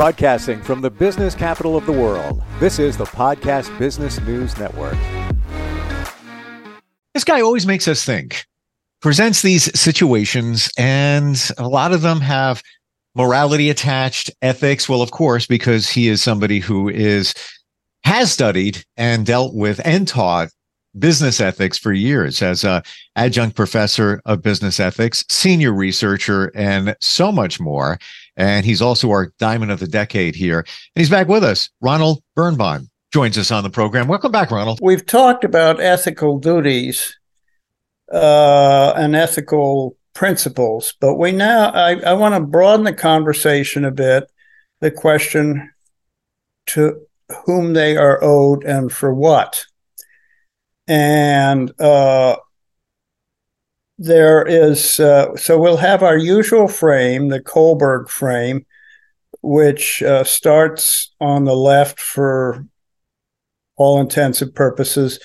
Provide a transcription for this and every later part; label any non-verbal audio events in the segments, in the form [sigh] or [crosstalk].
Broadcasting from the business capital of the world, this is the Podcast Business News Network. This guy always makes us think, presents these situations, and a lot of them have morality attached, ethics. Well, of course, because he is somebody who is has studied and dealt with and taught business ethics for years as a adjunct professor of business ethics, senior researcher, and so much more. And he's also our diamond of the decade here. And he's back with us. Ronald Berenbeim joins us on the program. Welcome back, Ronald. We've talked about ethical duties uh, and ethical principles, but we now I, I want to broaden the conversation a bit. The question to whom they are owed and for what and uh, there is uh, so we'll have our usual frame, the Kohlberg frame, which uh, starts on the left for all intents and purposes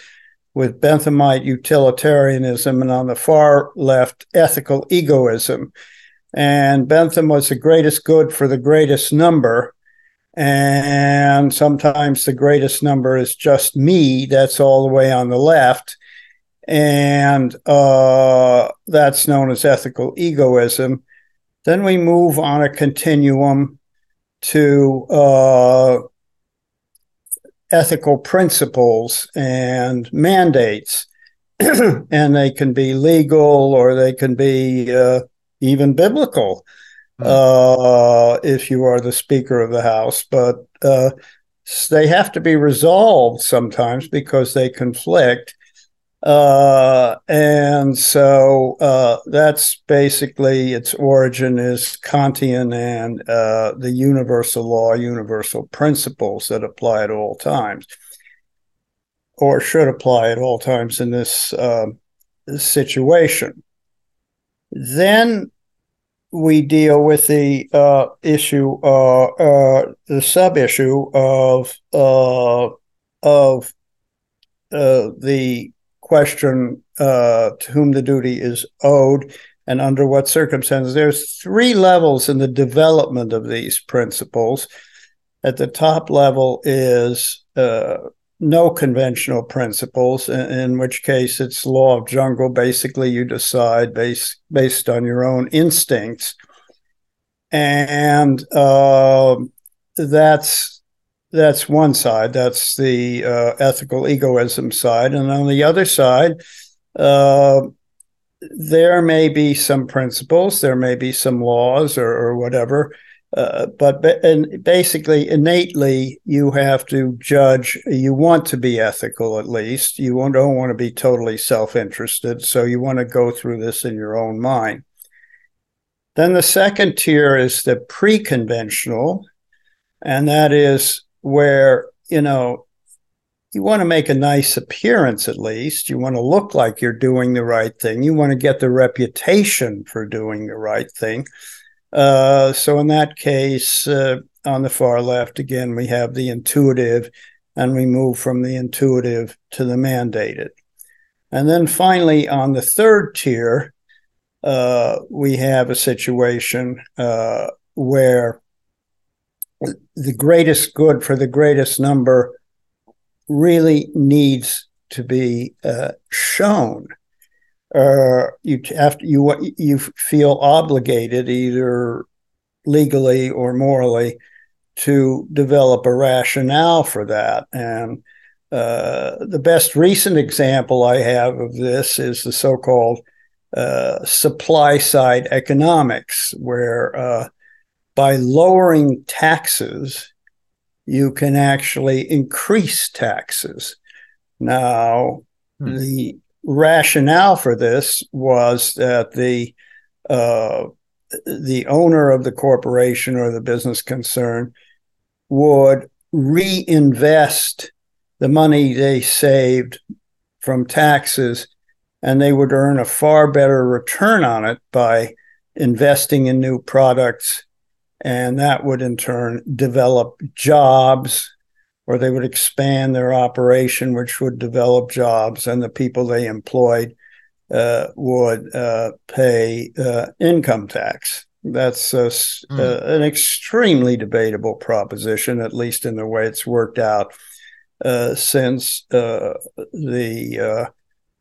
with Benthamite utilitarianism, and on the far left, ethical egoism. And Bentham was the greatest good for the greatest number, and sometimes the greatest number is just me. That's all the way on the left. And uh, that's known as ethical egoism. Then we move on a continuum to uh, ethical principles and mandates. [clears throat] and they can be legal or they can be uh, even biblical. Hmm. uh, if you are the Speaker of the House, but uh, they have to be resolved sometimes because they conflict. Uh, and so uh, that's basically its origin is Kantian and uh, the universal law, universal principles that apply at all times, or should apply at all times in this, this situation. Then we deal with the uh, issue, uh, uh, the sub issue of of the question uh, to whom the duty is owed and under what circumstances. There's three levels in the development of these principles. At the top level is no conventional principles, in, in, which case it's law of jungle. Basically, you decide based based on your own instincts, and uh, that's that's one side. That's the uh, ethical egoism side, and on the other side. Uh, there may be some principles, there may be some laws or, or whatever uh, but and basically, innately, you have to judge. You want to be ethical, at least. You don't want to be totally self-interested. So you want to go through this in your own mind. Then the second tier is the pre-conventional, and that is where you know you want to make a nice appearance at least. You want to look like you're doing the right thing. You want to get the reputation for doing the right thing. Uh, so in that case, uh, on the far left, again, we have the intuitive, and we move from the intuitive to the mandated. And then finally, on the third tier, uh, we have a situation uh, where the greatest good for the greatest number really needs to be uh, shown. Uh, you have you you feel obligated either legally or morally to develop a rationale for that. And uh, the best recent example I have of this is the so-called uh, supply side economics, where uh, by lowering taxes, you can actually increase taxes. Now, hmm. the rationale for this was that the uh, the owner of the corporation or the business concern would reinvest the money they saved from taxes and they would earn a far better return on it by investing in new products and that would in turn develop jobs or they would expand their operation, which would develop jobs, and the people they employed uh, would uh, pay uh, income tax. That's a, mm. an extremely debatable proposition, at least in the way it's worked out uh, since uh, the uh,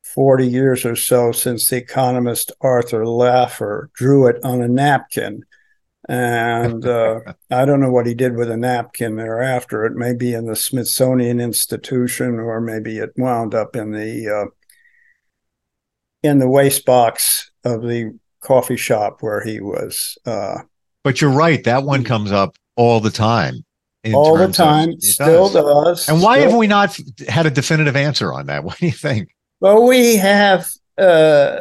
40 years or so since the economist Arthur Laffer drew it on a napkin. And uh, I don't know what he did with a napkin thereafter. It may be in the Smithsonian Institution, or maybe it wound up in the uh, in the waste box of the coffee shop where he was. Uh, but you're right; that one comes up all the time all the time. Of, still does. does. And why still. have we not had a definitive answer on that? [laughs] What do you think? Well, we have uh,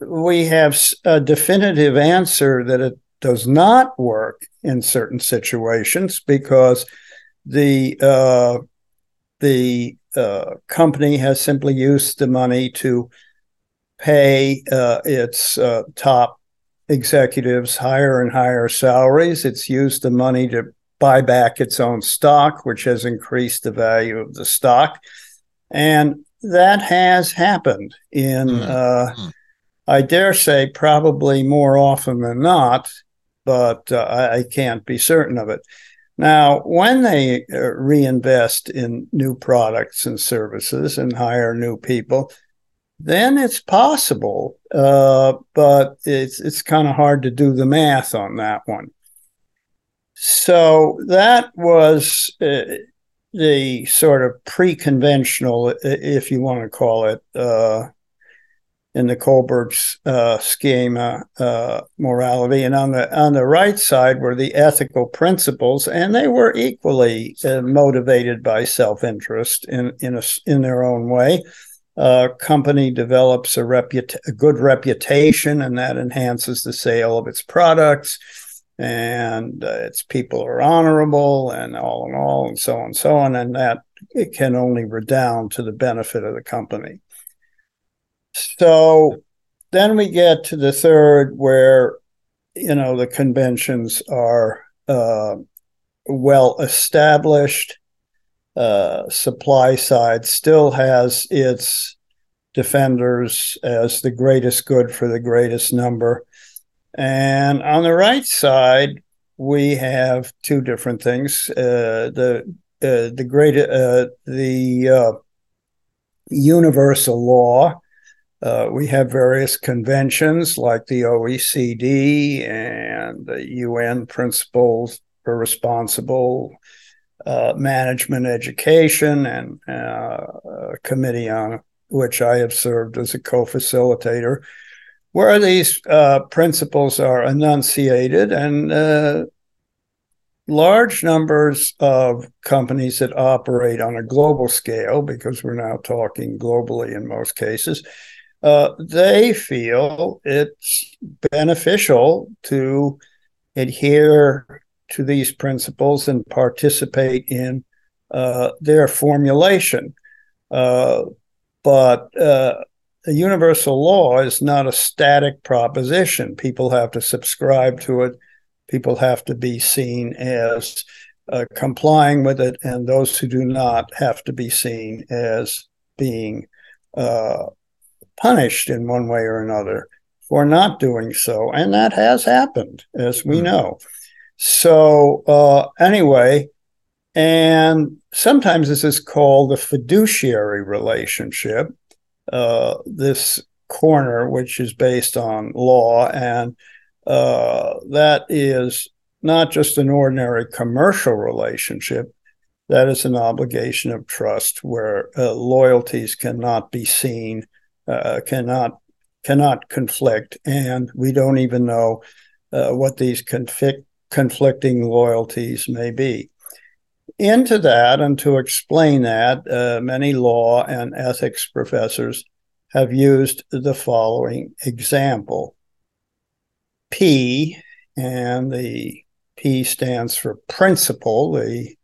we have a definitive answer that it does not work in certain situations because the uh, the uh, company has simply used the money to pay uh, its uh, top executives higher and higher salaries. It's used the money to buy back its own stock, which has increased the value of the stock. And that has happened in, mm. uh, mm. I dare say, probably more often than not, but uh, I, I, can't be certain of it. Now, when they uh, reinvest in new products and services and hire new people, then it's possible, uh, but it's it's kind of hard to do the math on that one. So that was uh, the sort of pre-conventional, if you want to call it, uh, in the Kohlberg's uh, schema uh, morality, and on the on the right side were the ethical principles, and they were equally uh, motivated by self-interest in in a, in their own way. A company develops a, reput- a good reputation, and that enhances the sale of its products and uh, its people are honorable and all in all and so on and so on and that it can only redound to the benefit of the company so then we get to the third where you know the conventions are uh, well established uh, supply side still has its defenders as the greatest good for the greatest number and on the right side, we have two different things. Uh, the uh, the great uh, the uh, universal law. Uh, we have various conventions like the OECD and the UN principles for responsible uh, management education and a committee on which I have served as a co-facilitator where these uh, principles are enunciated and uh, large numbers of companies that operate on a global scale, because we're now talking globally in most cases, uh, they feel it's beneficial to adhere to these principles and participate in uh, their formulation. Uh, but uh, a universal law is not a static proposition. People have to subscribe to it. People have to be seen as uh, complying with it, and those who do not have to be seen as being uh, punished in one way or another for not doing so. And that has happened, as we mm-hmm. know. So, uh, anyway, and sometimes this is called the fiduciary relationship uh, this corner, which is based on law, and uh, that is not just an ordinary commercial relationship. That is an obligation of trust where uh, loyalties cannot be seen, uh, cannot cannot conflict, and we don't even know uh, what these conflict, conflicting loyalties may be into that and to explain that, uh, many law and ethics professors have used the following example. P, and the P stands for principal, the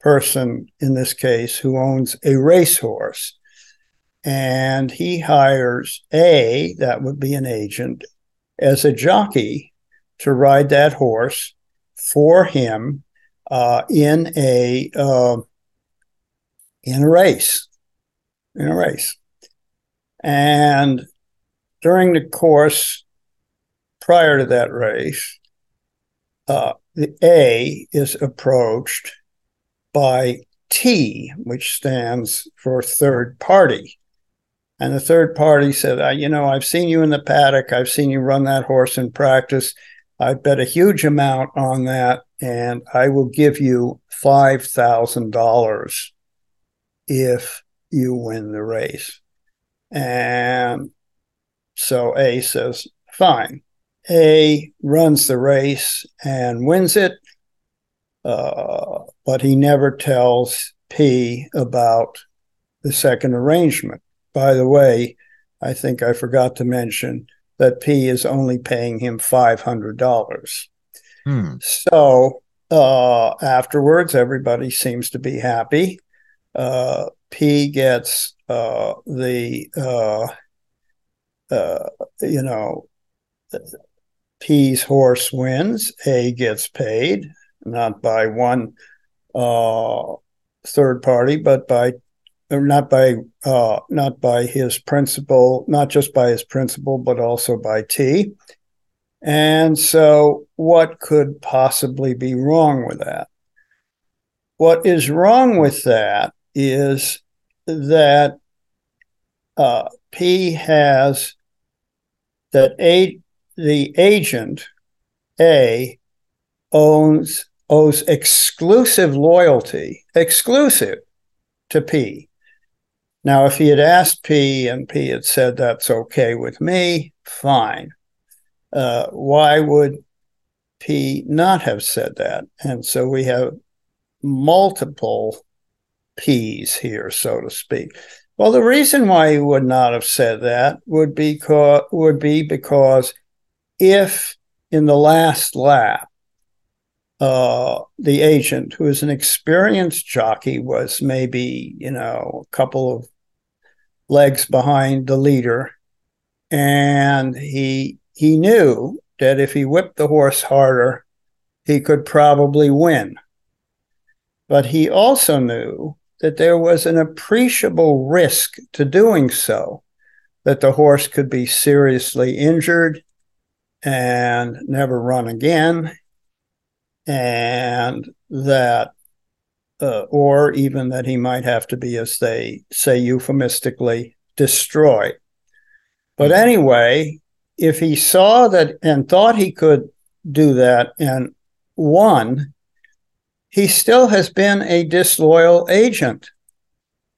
person in this case who owns a racehorse. And he hires A, that would be an agent, as a jockey to ride that horse for him uh, in a uh, in a race, in a race, and during the course prior to that race, uh, the A is approached by T, which stands for third party. And the third party said, You know, I've seen you in the paddock. I've seen you run that horse in practice. I bet a huge amount on that, and I will give you $5,000 if you win the race. And so A says, Fine. A runs the race and wins it, uh, but he never tells P about the second arrangement. By the way, I think I forgot to mention that P is only paying him $500. Hmm. So uh, afterwards, everybody seems to be happy. Uh, P gets uh, the, uh, uh, you know, P's horse wins, A gets paid, not by one uh, third party, but by not by uh, not by his principal, not just by his principal, but also by T. And so, what could possibly be wrong with that? What is wrong with that is that uh, P has that a the agent A owns owes exclusive loyalty, exclusive to P now, if he had asked P and P had said that's okay with me, fine. Uh, why would P not have said that? And so we have multiple P's here, so to speak. Well, the reason why he would not have said that would be co- would be because if in the last lap uh, the agent, who is an experienced jockey, was maybe you know a couple of legs behind the leader. And he he knew that if he whipped the horse harder, he could probably win. But he also knew that there was an appreciable risk to doing so, that the horse could be seriously injured and never run again, and that uh, or even that he might have to be, as they say euphemistically, destroyed. But mm-hmm. anyway, if he saw that and thought he could do that and won, he still has been a disloyal agent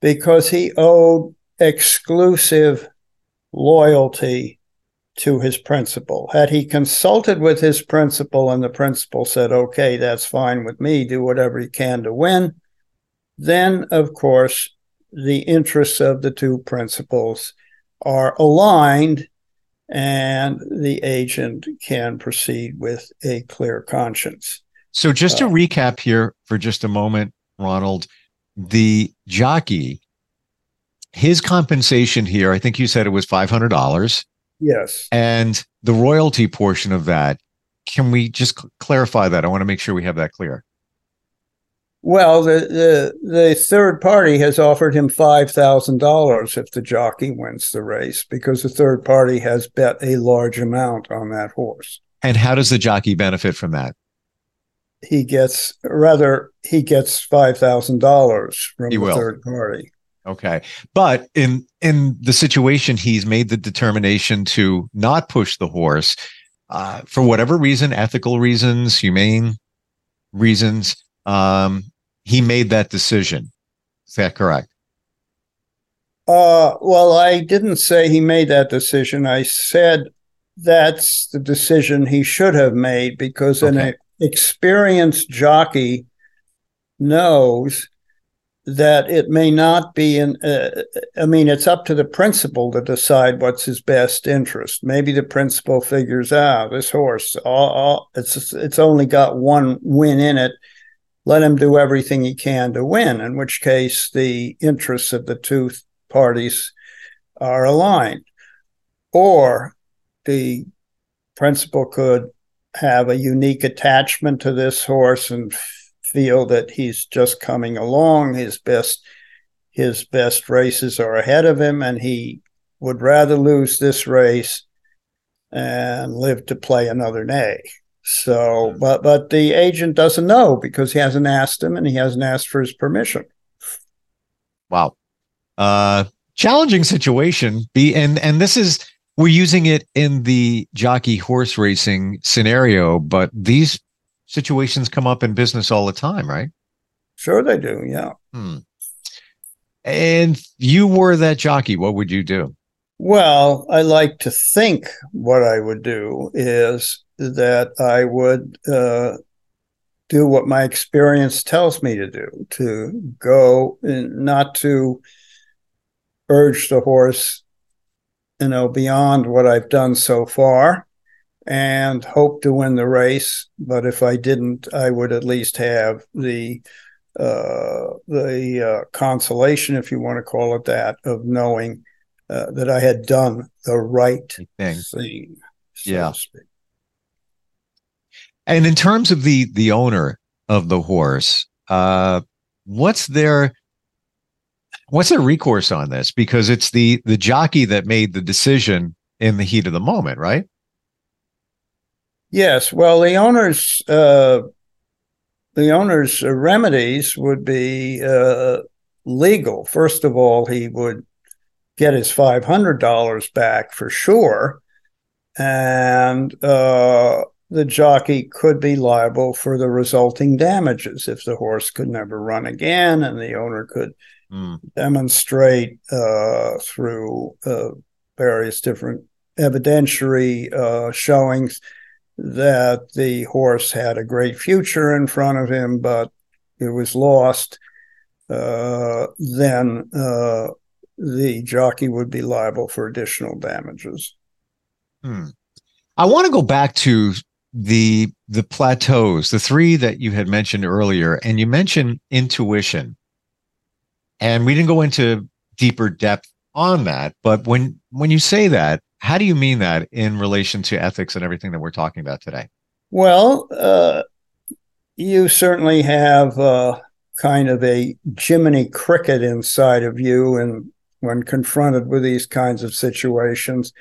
because he owed exclusive loyalty to his principal. Had he consulted with his principal and the principal said, okay, that's fine with me, do whatever you can to win, then, of course, the interests of the two principals are aligned and the agent can proceed with a clear conscience. So, just to uh, recap here for just a moment, Ronald, the jockey, his compensation here, I think you said it was $500 Yes. And the royalty portion of that, can we just clarify that? I want to make sure we have that clear. Well, the, the, the third party has offered him $5,000 if the jockey wins the race because the third party has bet a large amount on that horse. And how does the jockey benefit from that? He gets, rather, he gets $5,000 from he the will. third party. Okay. But in in the situation he's made the determination to not push the horse uh, for whatever reason, ethical reasons, humane reasons, um, he made that decision. Is that correct? Uh, well, I didn't say he made that decision. I said that's the decision he should have made because okay. an experienced jockey knows that it may not be in uh, i mean it's up to the principal to decide what's his best interest. Maybe the principal figures out this horse all, all, it's it's only got one win in it. Let him do everything he can to win in which case the interests of the two parties are aligned. Or the principal could have a unique attachment to this horse and feel that he's just coming along. His best his best races are ahead of him, and he would rather lose this race and live to play another day. So, but but the agent doesn't know because he hasn't asked him and he hasn't asked for his permission. Wow. Uh challenging situation. Be and and this is we're using it in the jockey horse racing scenario, but these situations come up in business all the time, right? Sure, they do. Yeah. Hmm. And you were that jockey. What would you do? Well, I like to think what I would do is that I would uh, do what my experience tells me to do to go not to urge the horse you know beyond what I've done so far and hope to win the race but if I didn't I would at least have the uh, the uh, consolation if you want to call it that of knowing uh, that I had done the right thing, thing so yeah and in terms of the the owner of the horse, uh, what's their what's their recourse on this? Because it's the the jockey that made the decision in the heat of the moment, right? Yes. Well, the owner's uh, the owner's remedies would be uh, legal. First of all, he would get his five hundred dollars back for sure, and uh, the jockey could be liable for the resulting damages if the horse could never run again and the owner could mm. demonstrate uh, through uh, various different evidentiary uh, showings that the horse had a great future in front of him, but it was lost. Uh, then uh, the jockey would be liable for additional damages. Hmm. I want to go back to the the plateaus, the three that you had mentioned earlier, and you mentioned intuition. And we didn't go into deeper depth on that, but when when you say that, how do you mean that in relation to ethics and everything that we're talking about today? Well, uh, you certainly have uh, kind of a Jiminy Cricket inside of you, and when confronted with these kinds of situations,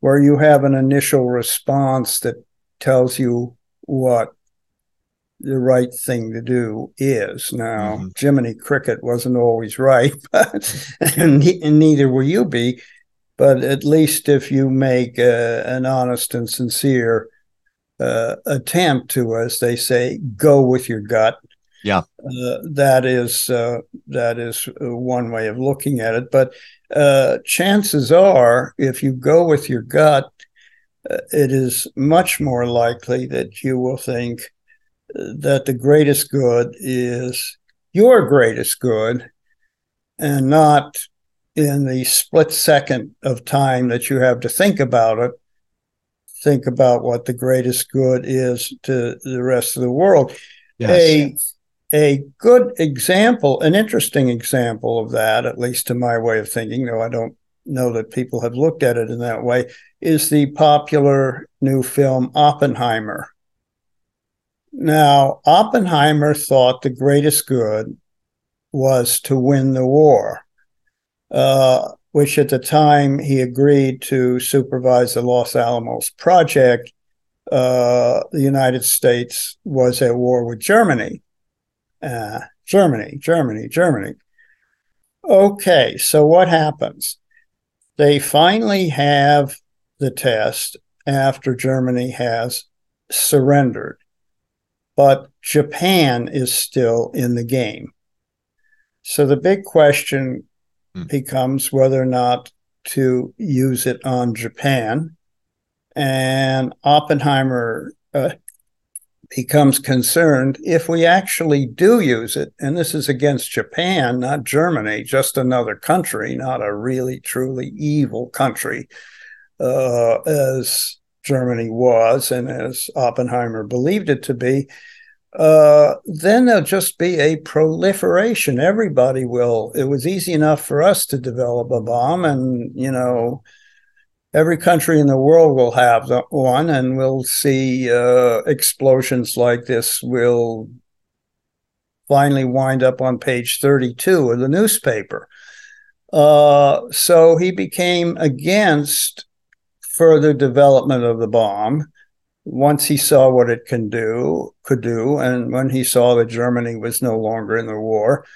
where you have an initial response that tells you what the right thing to do is. Now, mm-hmm. Jiminy Cricket wasn't always right, [laughs] but, and, and, neither will you be. But at least if you make uh, an honest and sincere uh, attempt to, as they say, go with your gut. Yeah, uh, that is uh, that is one way of looking at it. But uh, chances are, if you go with your gut, uh, it is much more likely that you will think that the greatest good is your greatest good and not in the split second of time that you have to think about it think about what the greatest good is to the rest of the world yes. a a good example an interesting example of that at least to my way of thinking though i don't know that people have looked at it in that way, is the popular new film Oppenheimer. Now, Oppenheimer thought the greatest good was to win the war, uh, which at the time he agreed to supervise the Los Alamos project. Uh, the United States was at war with Germany. Uh, Germany, Germany, Germany. Okay, so what happens? they finally have the test after Germany has surrendered, but Japan is still in the game. So the big question hmm. becomes whether or not to use it on Japan. And Oppenheimer uh, becomes concerned if we actually do use it, and this is against Japan, not Germany, just another country, not a really truly evil country, uh, as Germany was and as Oppenheimer believed it to be. Uh, then there'll just be a proliferation. Everybody will. It was easy enough for us to develop a bomb, and you know, every country in the world will have one, and we'll see uh, explosions like this will finally wind up on page 32 of the newspaper. Uh, so he became against further development of the bomb. Once he saw what it can do, could do, and when he saw that Germany was no longer in the war,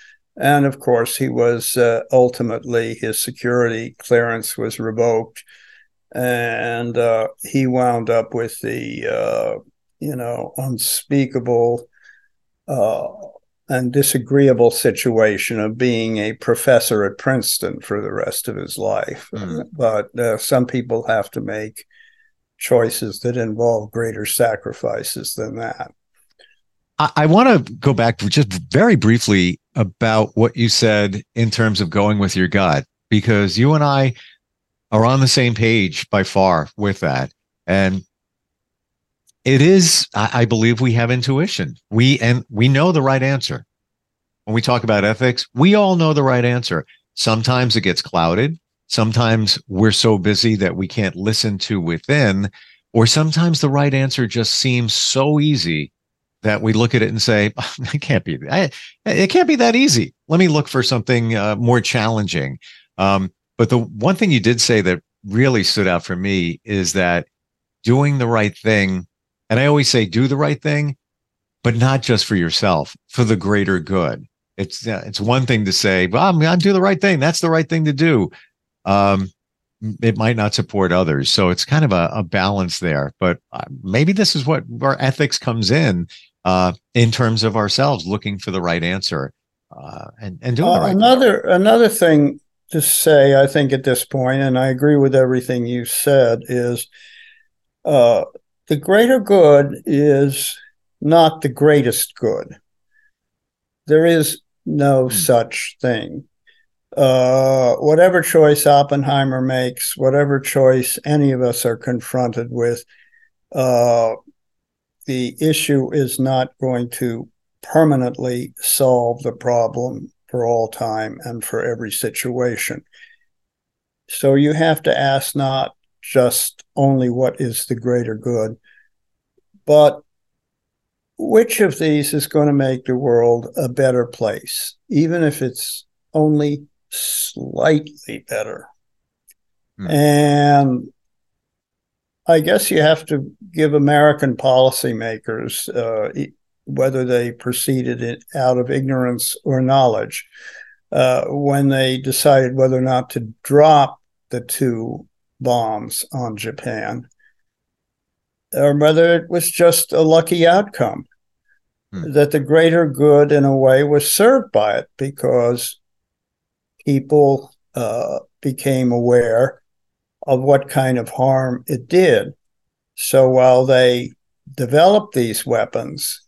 and of course he was uh, ultimately his security clearance was revoked, and uh, he wound up with the uh, you know unspeakable uh, and disagreeable situation of being a professor at Princeton for the rest of his life. Mm. But uh, some people have to make choices that involve greater sacrifices than that. I, I want to go back just very briefly about what you said in terms of going with your gut, because you and I are on the same page by far with that. And it is, I, I believe we have intuition. We and we know the right answer. When we talk about ethics, we all know the right answer. Sometimes it gets clouded. Sometimes we're so busy that we can't listen to within, or sometimes the right answer just seems so easy that we look at it and say, [laughs] "It can't be. It can't be that easy." Let me look for something uh, more challenging. Um, but the one thing you did say that really stood out for me is that doing the right thing, and I always say, do the right thing, but not just for yourself, for the greater good. It's uh, it's one thing to say, "Well, I'm going to do the right thing. That's the right thing to do." Um, it might not support others. So it's kind of a, a balance there. But uh, maybe this is what our ethics comes in uh, in terms of ourselves looking for the right answer uh, and and doing uh, right another thing. another thing to say. I think at this point, and I agree with everything you said, is uh, the greater good is not the greatest good. There is no mm. such thing uh, whatever choice Oppenheimer makes, whatever choice any of us are confronted with, uh, the issue is not going to permanently solve the problem for all time and for every situation. So you have to ask not just only what is the greater good, but which of these is going to make the world a better place, even if it's only slightly better. Hmm. And I guess you have to give American policymakers, uh, whether they proceeded it out of ignorance or knowledge, uh, when they decided whether or not to drop the two bombs on Japan, or whether it was just a lucky outcome. Hmm. That the greater good, in a way, was served by it because people uh, became aware of what kind of harm it did. So while they developed these weapons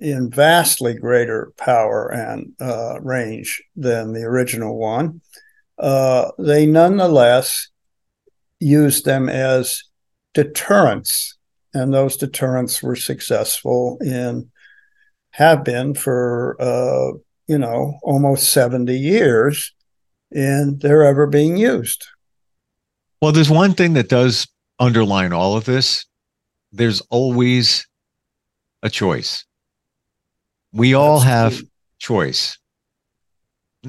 in vastly greater power and uh, range than the original one, uh, they nonetheless used them as deterrents. And those deterrents were successful in, have been for, uh, you know, almost 70 years and they're ever being used. Well, there's one thing that does underline all of this there's always a choice. We all have true. choice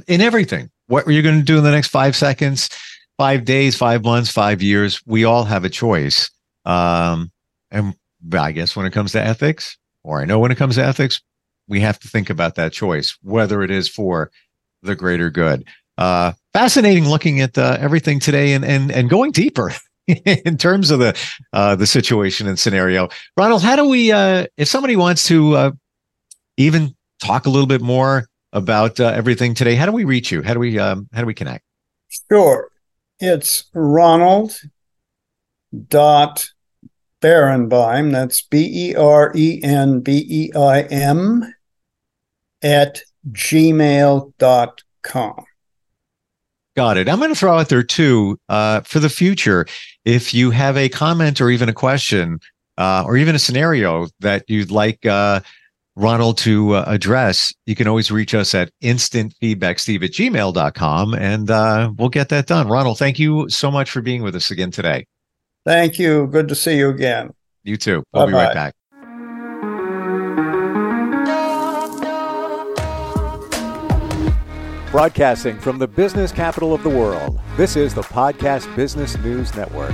in everything. What are you going to do in the next five seconds, five days, five months, five years? We all have a choice. Um, and I guess when it comes to ethics, or I know when it comes to ethics, we have to think about that choice, whether it is for the greater good uh, fascinating looking at uh, everything today and and and going deeper [laughs] in terms of the uh, the situation and scenario. Ronald, how do we, uh, if somebody wants to uh, even talk a little bit more about uh, everything today, how do we reach you? How do we um, how do we connect? Sure, it's Ronald dot Berenbeim. That's B E R E N B E I M at gmail.com. Got it. I'm going to throw out there too uh, for the future. If you have a comment or even a question uh, or even a scenario that you'd like uh, Ronald to uh, address, you can always reach us at instantfeedbacksteve at gmail.com and uh, we'll get that done. Ronald, thank you so much for being with us again today. Thank you. Good to see you again. You too. We'll Bye-bye. be right back. Broadcasting from the business capital of the world, this is the Podcast Business News Network.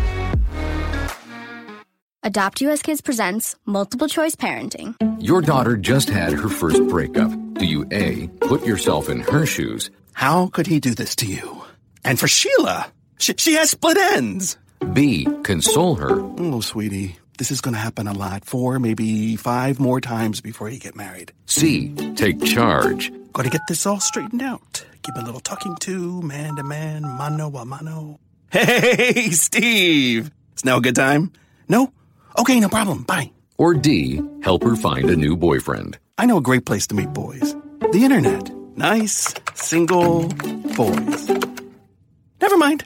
Adopt US Kids presents Multiple Choice Parenting. Your daughter just had her first breakup. Do you A, put yourself in her shoes? How could he do this to you? And for Sheila, she, she has split ends. B, console her. Oh, sweetie, this is going to happen a lot. Four, maybe five more times before you get married. C, take charge. Got to get this all straightened out. Give a little talking to, man to man, mano a mano. Hey, [laughs] Steve! It's now a good time? No? Okay, no problem. Bye. Or D, help her find a new boyfriend. I know a great place to meet boys. The internet. Nice, single boys. Never mind.